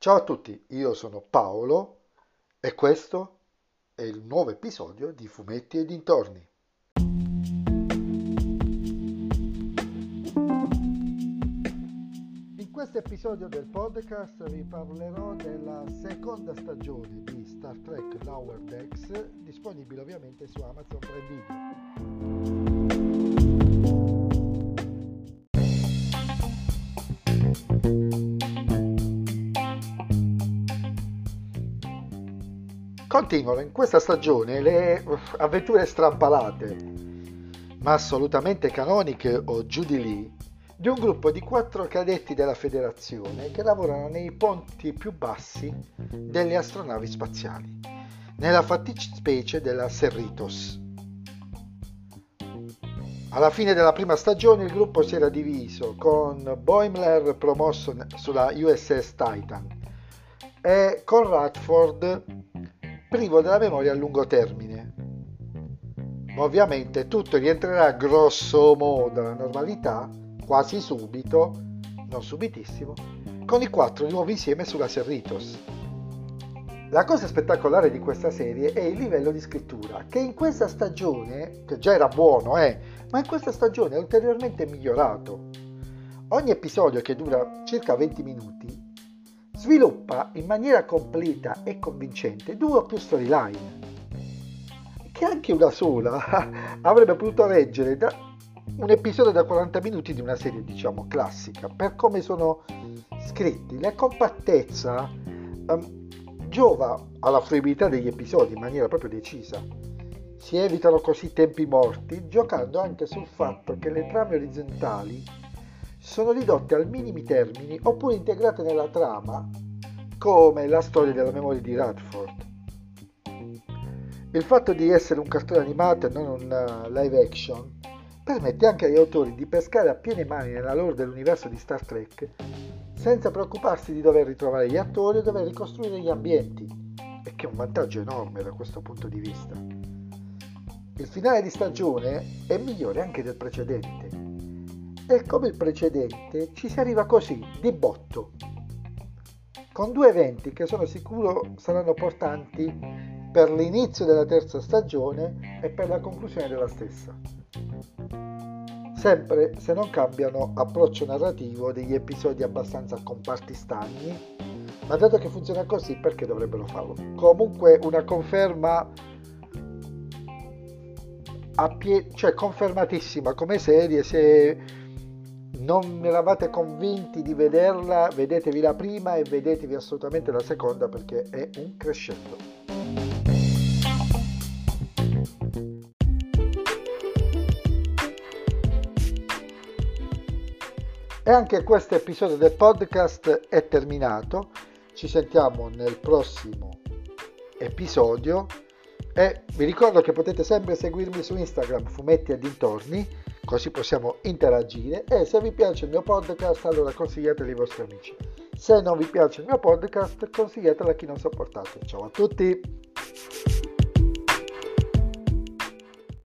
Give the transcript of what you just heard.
Ciao a tutti, io sono Paolo e questo è il nuovo episodio di Fumetti e dintorni. In questo episodio del podcast vi parlerò della seconda stagione di Star Trek Lower Decks, disponibile ovviamente su Amazon Prime Video. Continuano in questa stagione le avventure strampalate, ma assolutamente canoniche o giù di lì, di un gruppo di quattro cadetti della federazione che lavorano nei ponti più bassi delle astronavi spaziali, nella fattispecie della Cerritos. Alla fine della prima stagione il gruppo si era diviso con Boimler promosso sulla USS Titan e con Radford privo della memoria a lungo termine. Ma ovviamente tutto rientrerà grosso modo alla normalità quasi subito, non subitissimo, con i quattro di nuovo insieme sulla Cerritos. La cosa spettacolare di questa serie è il livello di scrittura, che in questa stagione, che già era buono, eh, ma in questa stagione è ulteriormente migliorato. Ogni episodio che dura circa 20 minuti sviluppa in maniera completa e convincente due o più storyline, che anche una sola avrebbe potuto reggere da un episodio da 40 minuti di una serie, diciamo, classica, per come sono scritti. La compattezza um, giova alla fruibilità degli episodi in maniera proprio decisa. Si evitano così tempi morti, giocando anche sul fatto che le trame orizzontali sono ridotte al minimi termini oppure integrate nella trama, come la storia della memoria di Radford. Il fatto di essere un cartone animato e non un uh, live action permette anche agli autori di pescare a piene mani nella lore dell'universo di Star Trek senza preoccuparsi di dover ritrovare gli attori o dover ricostruire gli ambienti, e che è un vantaggio enorme da questo punto di vista. Il finale di stagione è migliore anche del precedente, e come il precedente ci si arriva così, di botto, con due eventi che sono sicuro saranno portanti per l'inizio della terza stagione e per la conclusione della stessa. Sempre se non cambiano approccio narrativo degli episodi abbastanza comparti stagni, ma dato che funziona così perché dovrebbero farlo? Comunque una conferma a pie- cioè confermatissima come serie se non eravate convinti di vederla, vedetevi la prima e vedetevi assolutamente la seconda perché è un crescendo. E anche questo episodio del podcast è terminato. Ci sentiamo nel prossimo episodio e vi ricordo che potete sempre seguirmi su Instagram fumetti e dintorni così possiamo interagire e se vi piace il mio podcast allora consigliatelo ai vostri amici. Se non vi piace il mio podcast consigliatelo a chi non sopportate. Ciao a tutti!